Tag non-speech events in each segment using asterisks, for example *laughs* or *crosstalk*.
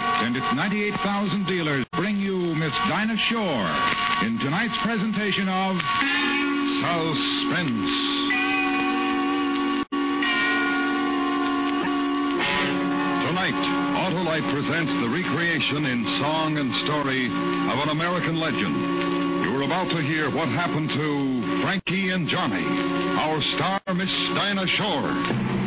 And its 98,000 dealers bring you Miss Dinah Shore in tonight's presentation of Suspense. Tonight, Autolite presents the recreation in song and story of an American legend. You're about to hear what happened to Frankie and Johnny, our star, Miss Dinah Shore.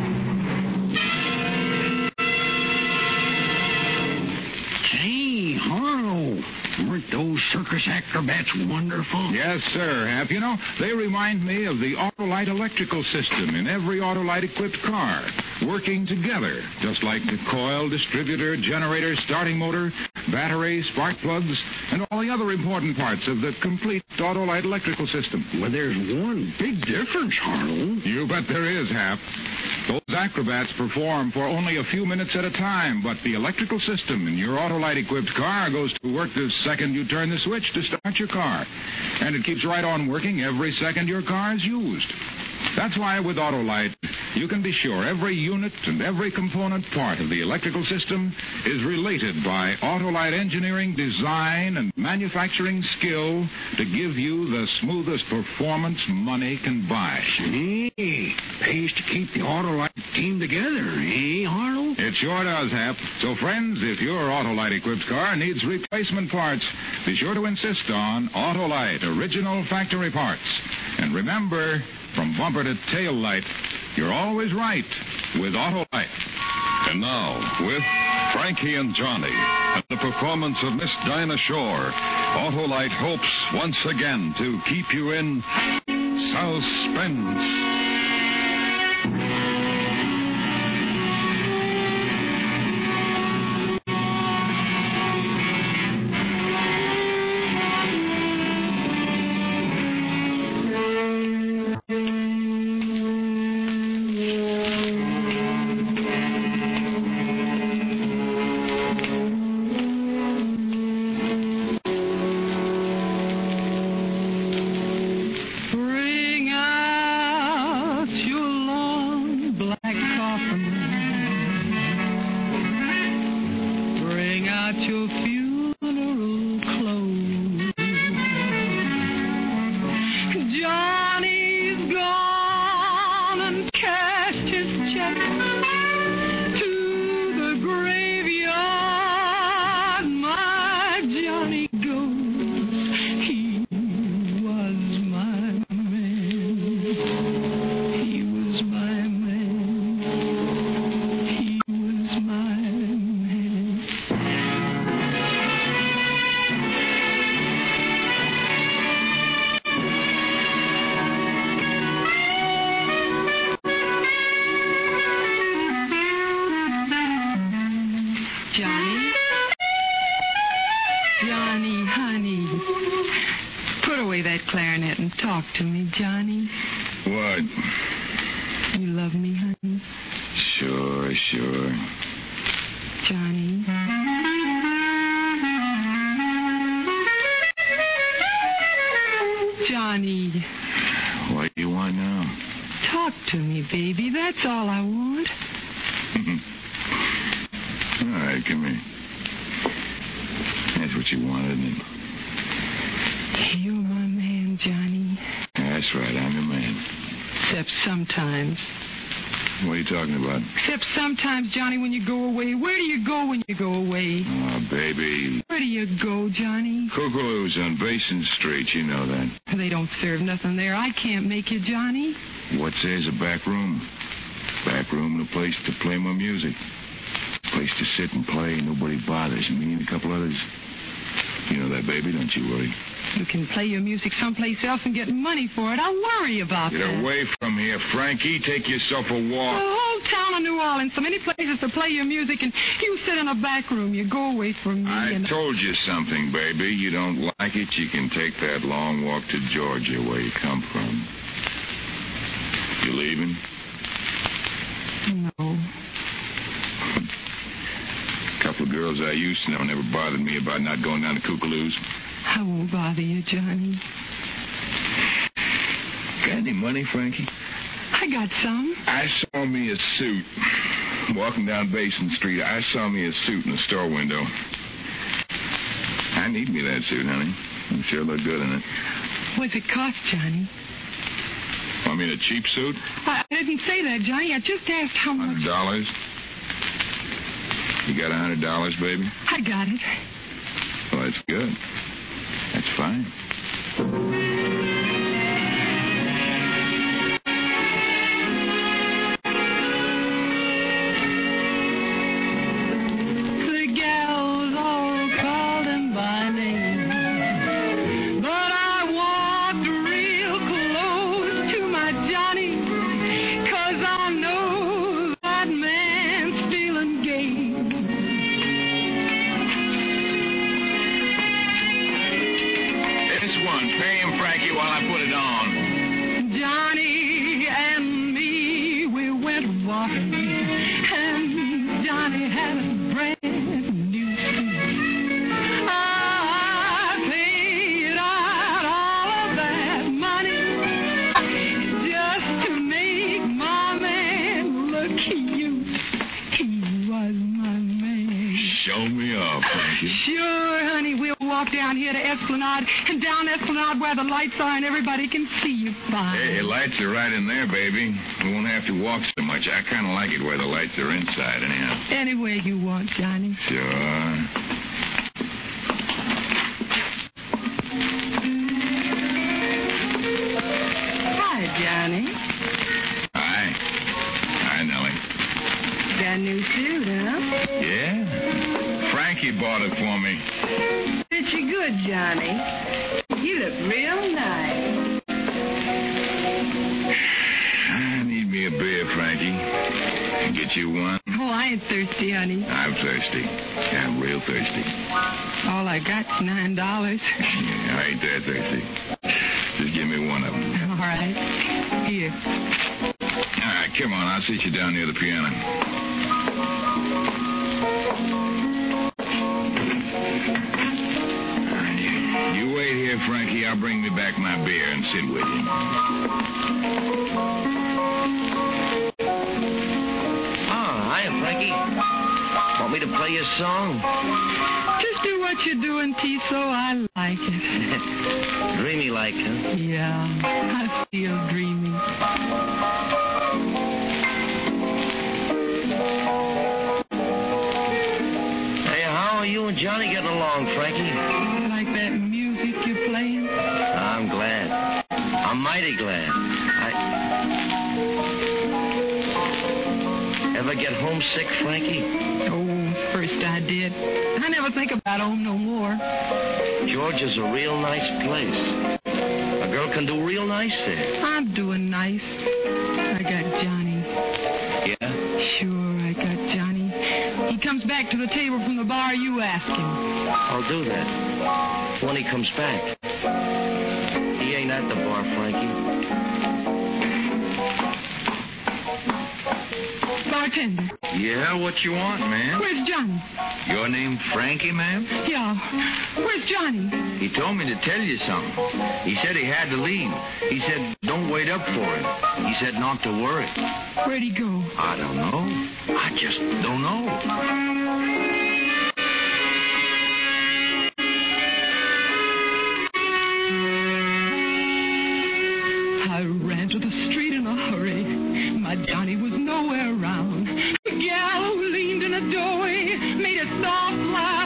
Weren't those circus acrobats wonderful? Yes, sir, Hap. You know, they remind me of the Autolite electrical system in every Autolite equipped car, working together, just like the coil, distributor, generator, starting motor, battery, spark plugs, and all the other important parts of the complete Autolite electrical system. Well, there's one big difference, Harlow. You bet there is, Hap. Those acrobats perform for only a few minutes at a time, but the electrical system in your Autolite equipped car goes to work the second you turn the switch to start your car. And it keeps right on working every second your car is used. That's why with Autolite, you can be sure every unit and every component part of the electrical system is related by Autolite engineering, design, and manufacturing skill to give you the smoothest performance money can buy. Hey, pays to keep the Autolite team together, eh, Arnold? It sure does, Hap. So, friends, if your Autolite equipped car needs replacement parts, be sure to insist on Autolite original factory parts. And remember, from bumper to tail light, you're always right with Autolite. And now, with Frankie and Johnny and the performance of Miss Dinah Shore, Autolite hopes once again to keep you in suspense. And talk to me, Johnny. What? You love me, honey? Sure, sure. Johnny. Johnny, Johnny, when you go away. Where do you go when you go away? Oh, baby. Where do you go, Johnny? Cuckoo's on Basin Street, you know that. They don't serve nothing there. I can't make you, Johnny. What says a back room? Back room and a place to play my music. Place to sit and play, nobody bothers me and a couple others. You know that, baby. Don't you worry. You can play your music someplace else and get money for it. I'll worry about that. Get that. away from here, Frankie. Take yourself a walk. whole town of New Orleans, so many places to play your music, and you sit in a back room. You go away from me. I told you something, baby. You don't like it, you can take that long walk to Georgia, where you come from. You leaving? No. A *laughs* couple of girls I used to know never bothered me about not going down to Kookaloo's. I won't bother you, Johnny. Got any money, Frankie? I got some. I saw me a suit. Walking down Basin Street, I saw me a suit in the store window. I need me that suit, honey. You sure look good in it. What's it cost, Johnny? I mean, a cheap suit? I I didn't say that, Johnny. I just asked how much. Hundred dollars? You got a hundred dollars, baby? I got it. Well, that's good. That's fine. Down here to Esplanade and down Esplanade where the lights are and everybody can see you fine. Hey, lights are right in there, baby. We won't have to walk so much. I kind of like it where the lights are inside, anyhow. Anywhere you want, Johnny. Sure. Thirsty, honey. I'm thirsty. I'm real thirsty. All I got's nine dollars. *laughs* Yeah, I ain't that thirsty. Just give me one of them. All right. Here. All right, come on. I'll sit you down near the piano. You wait here, Frankie. I'll bring me back my beer and sit with you. To play a song? Just do what you're doing, Tiso. I like it. *laughs* Dreamy like, huh? Yeah, I feel dreamy. Hey, how are you and Johnny getting along, Frankie? I like that music you're playing. I'm glad. I'm mighty glad. I. Ever get homesick, Frankie? Oh, first I did. I never think about home no more. Georgia's a real nice place. A girl can do real nice there. I'm doing nice. I got Johnny. Yeah? Sure, I got Johnny. He comes back to the table from the bar. You ask him. I'll do that. When he comes back. He ain't at the bar, Frankie. Yeah, what you want, ma'am? where's Johnny? Your name Frankie, ma'am? Yeah, where's Johnny? He told me to tell you something. He said he had to leave. He said, don't wait up for him. He said not to worry. Where'd he go? I don't know. I just don't know. I ran to the street in a hurry. My Johnny was nowhere around. The gal who leaned in a doorway made a soft laughing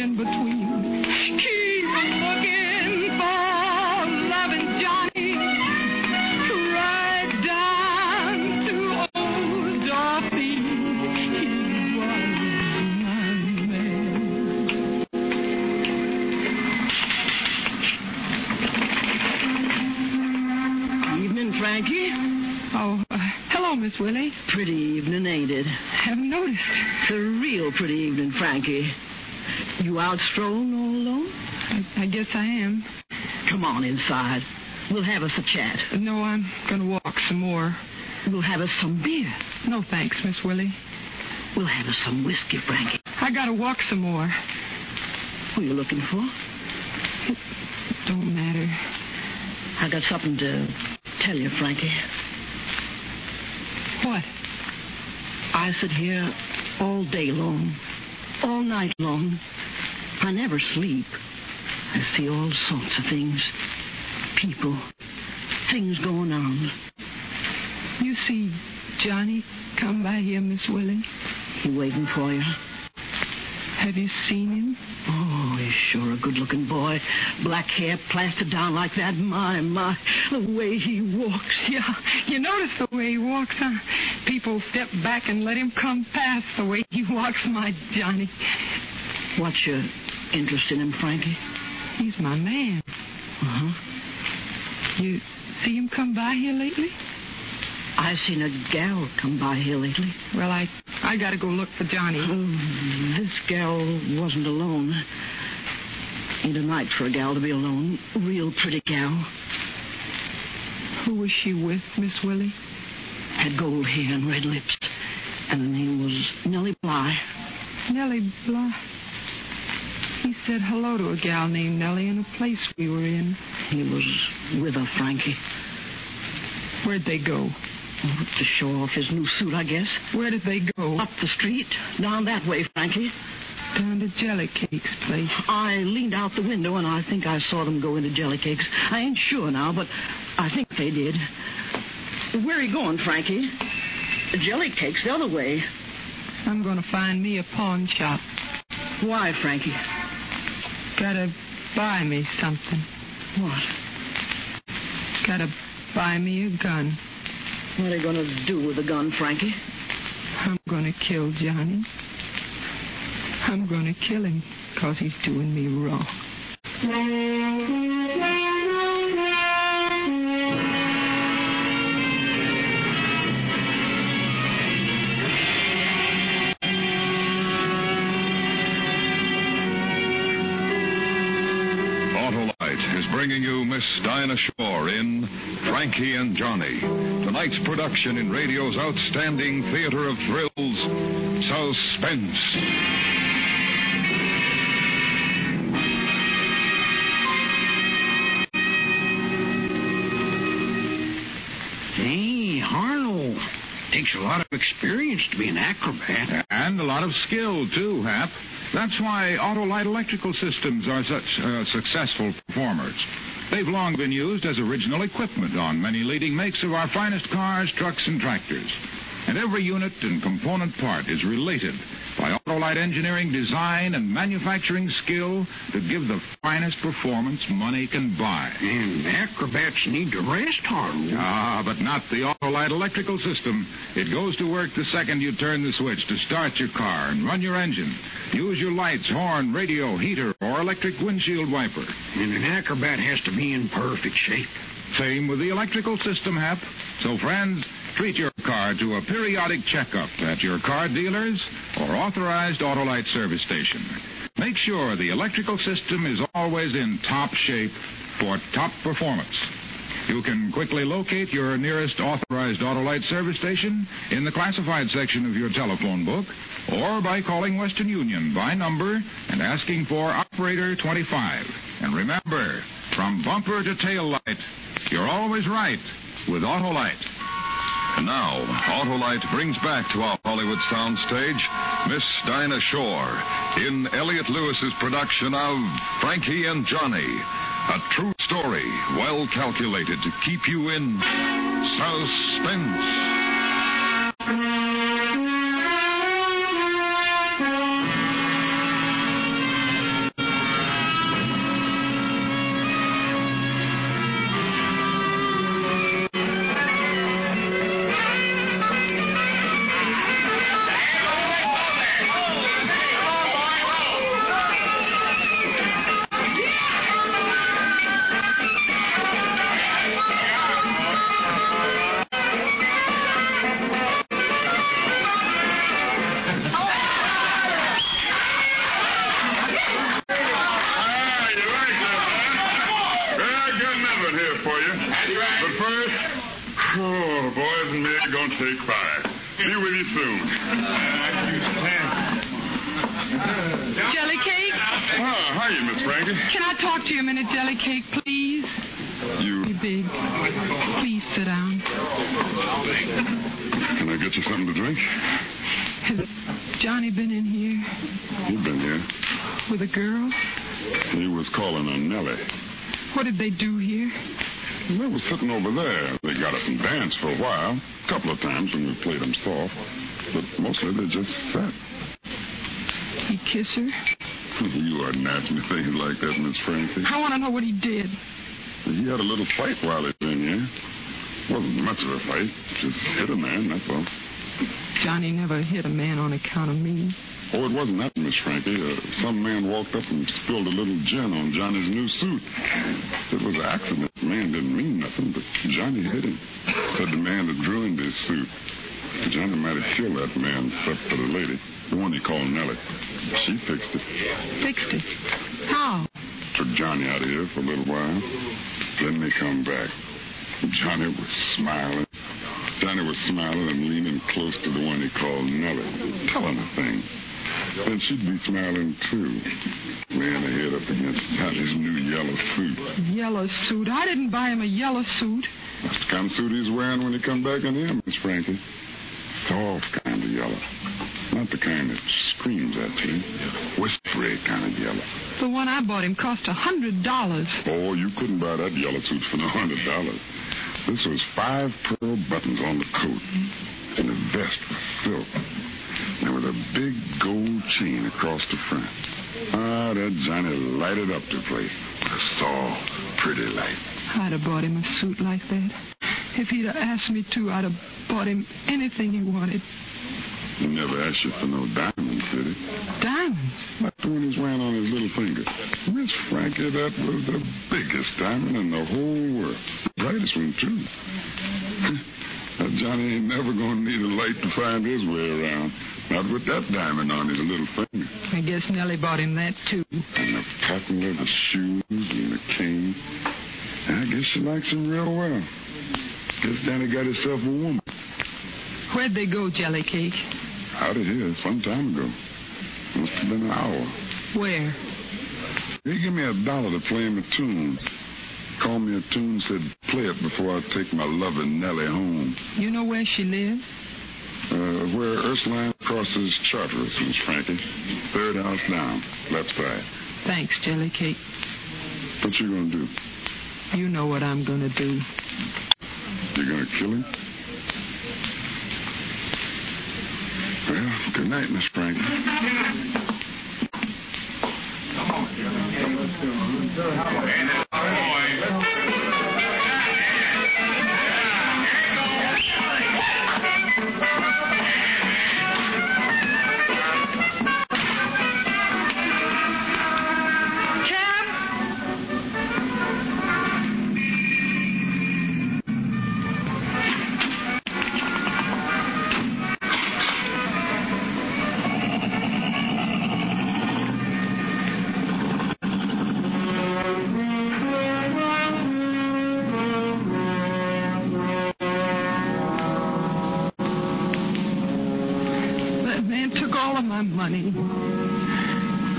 dark night in between. Keep looking for loving Johnny. Right down to old Dorothy. He was my man. Evening, Frankie. Oh, uh, hello, Miss Willie. Pretty evening, ain't it? Haven't noticed. It's a real pretty evening, Frankie. You out strolling all alone? I, I guess I am. Come on inside. We'll have us a chat. No, I'm going to walk some more. We'll have us some beer. No, thanks, Miss Willie. We'll have us some whiskey, Frankie. I got to walk some more. Who you looking for? It Don't matter. I got something to tell you, Frankie. What? I sit here all day long, all night long. I never sleep. I see all sorts of things. People. Things going on. You see Johnny come by here, Miss Willie? He waiting for you. Have you seen him? Oh, he's sure a good looking boy. Black hair plastered down like that. My, my. The way he walks. Yeah, you notice the way he walks, huh? People step back and let him come past the way he walks, my Johnny. What's your interest in him, Frankie? He's my man. Uh-huh. You see him come by here lately? I seen a gal come by here lately. Well, I I got to go look for Johnny. Oh, this gal wasn't alone. Ain't a night for a gal to be alone. Real pretty gal. Who was she with, Miss Willie? Had gold hair and red lips. And her name was Nellie Bly. Nellie Bly. He said hello to a gal named Nellie in a place we were in. He was with her, Frankie. Where'd they go? Oh, to show off his new suit, I guess. Where did they go? Up the street. Down that way, Frankie. Down to Jelly Cake's place. I leaned out the window and I think I saw them go into Jelly Cakes. I ain't sure now, but I think they did. Where are you going, Frankie? Jelly Cakes the other way. I'm going to find me a pawn shop. Why, Frankie? Gotta buy me something. What? Gotta buy me a gun. What are you going to do with the gun, Frankie? I'm going to kill Johnny. I'm going to kill him because he's doing me wrong. Bringing you Miss Shore in Frankie and Johnny. Tonight's production in radio's outstanding theater of thrills, Suspense. Takes a lot of experience to be an acrobat. And a lot of skill, too, Hap. That's why Autolite electrical systems are such uh, successful performers. They've long been used as original equipment on many leading makes of our finest cars, trucks, and tractors. And every unit and component part is related by Autolite engineering design and manufacturing skill to give the finest performance money can buy. And acrobats need to rest, Harlow. Ah, but not the Autolite electrical system. It goes to work the second you turn the switch to start your car and run your engine. Use your lights, horn, radio, heater, or electric windshield wiper. And an acrobat has to be in perfect shape. Same with the electrical system, Hap. So, friends, treat your car to a periodic checkup at your car dealers or authorized Autolite service station. Make sure the electrical system is always in top shape for top performance. You can quickly locate your nearest authorized Autolite service station in the classified section of your telephone book or by calling Western Union by number and asking for operator 25. And remember, from bumper to tail light, you're always right with Autolite. Now, Autolite brings back to our Hollywood soundstage Miss Dinah Shore in Elliot Lewis's production of Frankie and Johnny. A true story, well calculated to keep you in suspense. Jelly cake? Ah, hiya, Miss Frankie. Can I talk to you a minute, Jelly cake, please? You, You big. Please sit down. can I get you something to drink? Has Johnny been in here You've been here. with a girl? He was calling on Nellie. What did they do here? They were sitting over there. They got up and danced for a while. A couple of times when we played them soft. But mostly they're just fat. He kiss her? You are me things like that, Miss Frankie. I want to know what he did. He had a little fight while he was in here. Wasn't much of a fight. Just hit a man, that's all. Johnny never hit a man on account of me. Oh, it wasn't that, Miss Frankie. Uh, some man walked up and spilled a little gin on Johnny's new suit. It was an accident. The man didn't mean nothing, but Johnny hit him. Said the man had ruined his suit. Johnny might have killed that man, except for the lady, the one he called Nellie. She fixed it. Fixed it. How? Took Johnny out of here for a little while. Then they come back. Johnny was smiling. Johnny was smiling and leaning close to the one he called Nellie, telling her things. Then she'd be smiling too, laying her head up against Johnny's new yellow suit. Yellow suit. I didn't buy him a yellow suit. That's the kind of suit he's wearing when he come back in here, Miss Frankie. Soft kind of yellow. Not the kind that screams at you. Whispery kind of yellow. The one I bought him cost a hundred dollars. Oh, you couldn't buy that yellow suit for no hundred dollars. This was five pearl buttons on the coat, and the vest was silk. And with a big gold chain across the front. Ah, that Johnny lighted up the place. A soft, pretty light. I'd have bought him a suit like that. If he'd have asked me to, I'd have bought him anything he wanted. He never asked you for no diamonds, did he? Diamonds. Like the one he's wearing on his little finger. Miss Frankie, that was the biggest diamond in the whole world. The brightest one, too. *laughs* Johnny ain't never gonna need a light to find his way around. Not with that diamond on his little finger. I guess Nellie bought him that, too. And the patent of the shoes and the cane. I guess she likes him real well. Guess Johnny got himself a woman. Where'd they go, Jelly Cake? Out of here some time ago. Must have been an hour. Where? He gave me a dollar to play him a tune. Called me a tune, said play it before I take my loving Nellie home. You know where she lives? Uh, where Ursuline crosses Chartres, Miss Frankie. Third house down, left side. Thanks, Jelly Cake. What you gonna do? You know what I'm gonna do. You gonna kill him? Well, good night, Miss Frankie.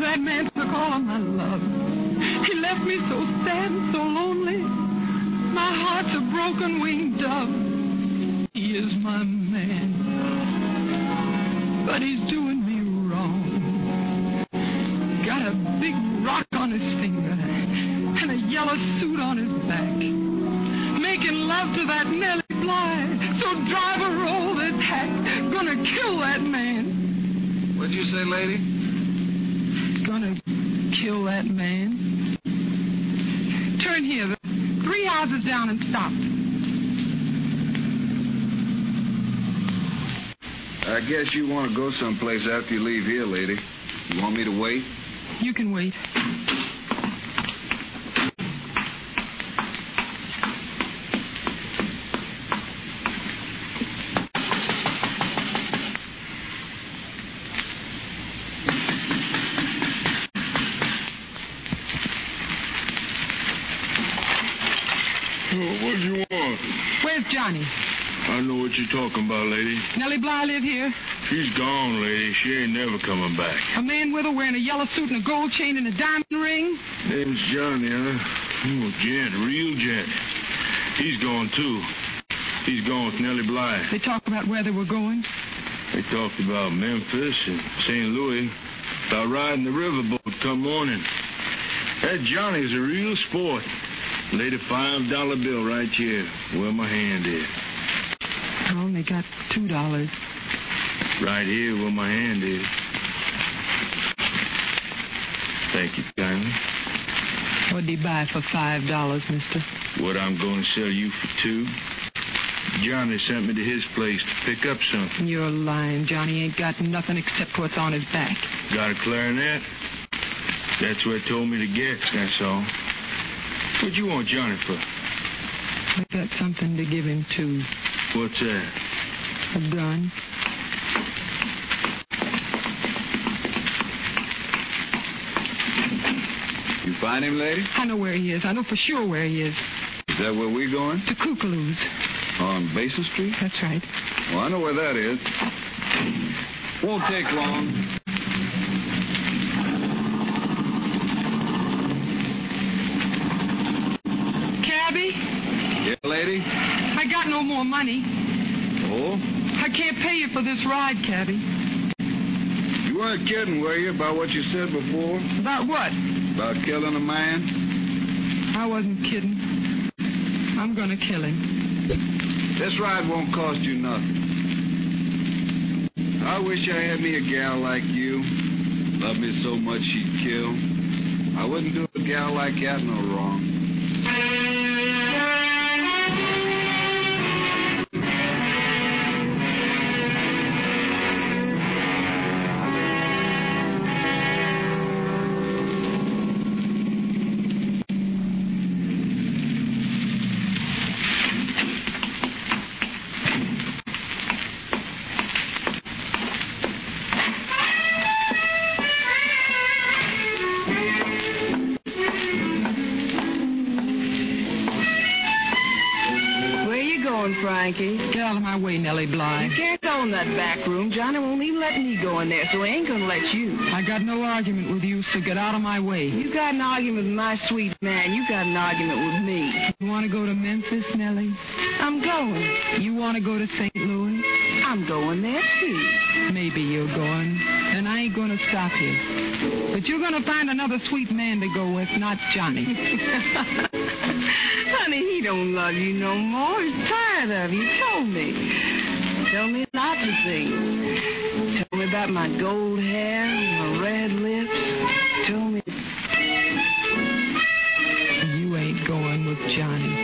That man took all of my love. He left me so sad and so lonely. My heart's a broken winged dove. He is my man. But he's doing me wrong. Got a big rock on his finger and a yellow suit on his back. Making love to that Nellie Bly. So drive a roll this hack. Gonna kill that man. What'd you say, lady? Gonna kill that man. Turn here. The three houses down and stop. I guess you want to go someplace after you leave here, lady. You want me to wait? You can wait. Where's Johnny? I know what you're talking about, lady. Nellie Bly live here? She's gone, lady. She ain't never coming back. A man with her wearing a yellow suit and a gold chain and a diamond ring? Name's Johnny, huh? Oh, gent, real gent. He's gone, too. He's gone with Nellie Bly. They talk about where they were going? They talked about Memphis and St. Louis, about riding the riverboat come morning. That Johnny's a real sport. Laid a five dollar bill right here where my hand is. I only got two dollars. Right here where my hand is. Thank you kindly. What'd he buy for five dollars, mister? What I'm going to sell you for two. Johnny sent me to his place to pick up something. You're lying. Johnny ain't got nothing except what's on his back. Got a clarinet? That's what told me to get, that's all. What you want Johnny for? I got something to give him, too. What's that? A gun. You find him, lady? I know where he is. I know for sure where he is. Is that where we're going? To Kookaloo's. On Basin Street? That's right. Well, I know where that is. Won't take long. Got no more money. Oh? I can't pay you for this ride, Cabby. You weren't kidding, were you, about what you said before? About what? About killing a man? I wasn't kidding. I'm gonna kill him. This ride won't cost you nothing. I wish I had me a gal like you. Love me so much she'd kill. I wouldn't do a gal like that no wrong. Bly. You can't go in that back room. Johnny won't even let me go in there, so he ain't gonna let you. I got no argument with you, so get out of my way. You got an argument with my sweet man. You got an argument with me. You want to go to Memphis, Nellie? I'm going. You want to go to St. Louis? I'm going there too. Maybe you're going. And I ain't to stop you. But you're to find another sweet man to go with, not Johnny. *laughs* Honey, he don't love you no more. He's tired of you. Told me. Tell me lots of things. Tell me about my gold hair, my red lips. Tell me. You ain't going with Johnny.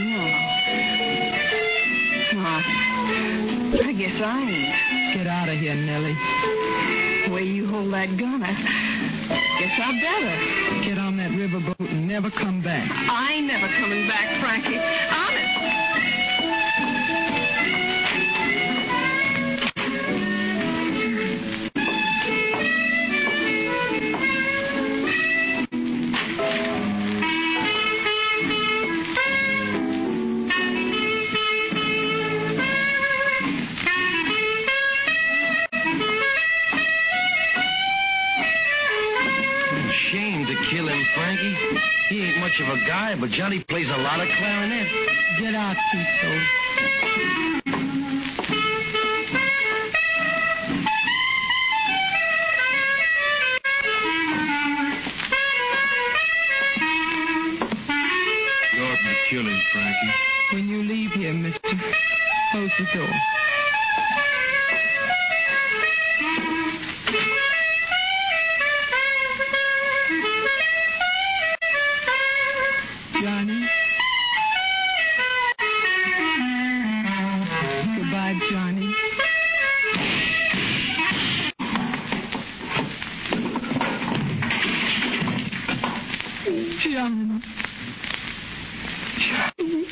No. Well, I guess I ain't. Get out of here, Nellie. The way you hold that gun, I guess I better. Get on that riverboat and never come back. I ain't never coming back, Frankie. Honest. But Johnny plays a lot of clarinet. Get out, Tito. Goodbye, Johnny. Johnny. Johnny.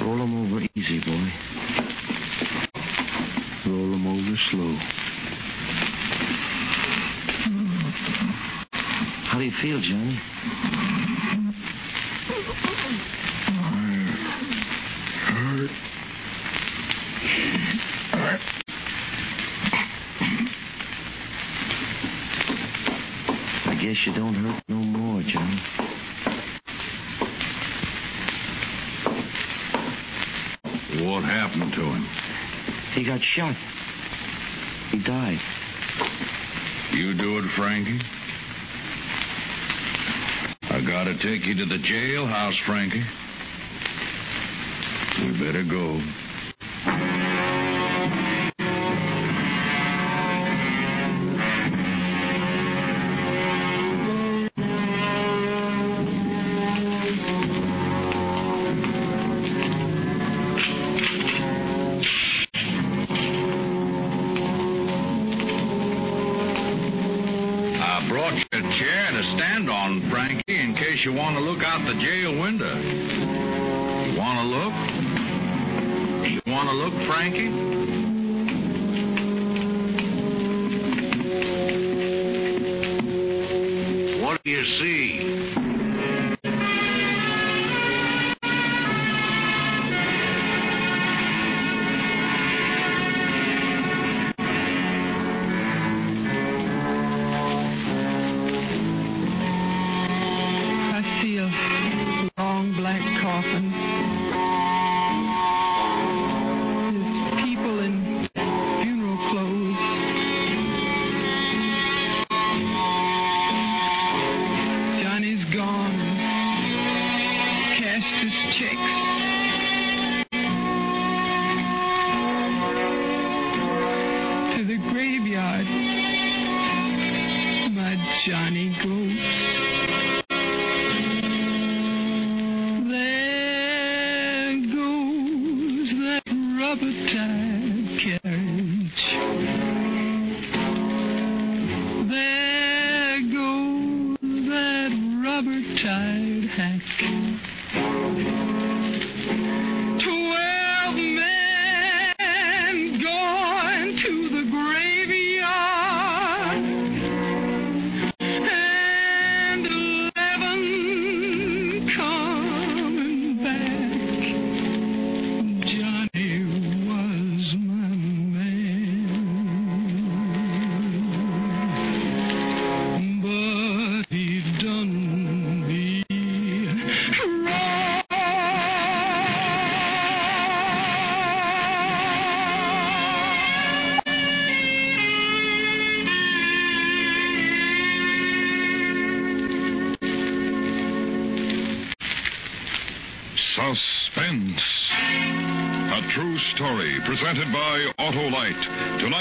Roll 'em over easy, boy. Roll 'em over slow. How do you feel, Johnny? Hurt. Hurt. I guess you don't hurt no more, Johnny. What happened to him? He got shot. He died. You do it, Frankie? I gotta take you to the jailhouse, Frankie. We better go. Rubber-tied hack.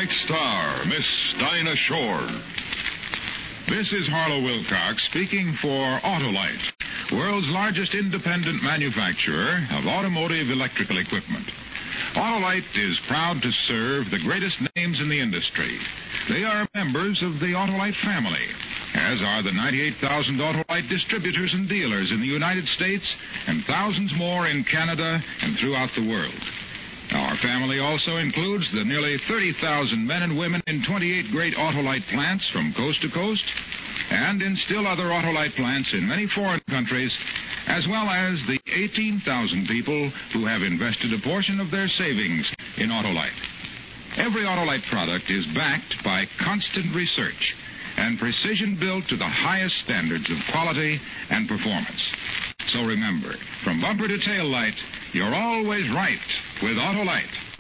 Tonight's star, Miss Dinah Shore. This is Harlow Wilcox speaking for Autolite, world's largest independent manufacturer of automotive electrical equipment. Autolite is proud to serve the greatest names in the industry. They are members of the Autolite family, as are the 98,000 Autolite distributors and dealers in the United States and thousands more in Canada and throughout the world. Our family also includes the nearly 30,000 men and women in 28 great Autolite plants from coast to coast and in still other Autolite plants in many foreign countries, as well as the 18,000 people who have invested a portion of their savings in Autolite. Every Autolite product is backed by constant research and precision built to the highest standards of quality and performance. So remember, from bumper to tail light, you're always right with Autolite.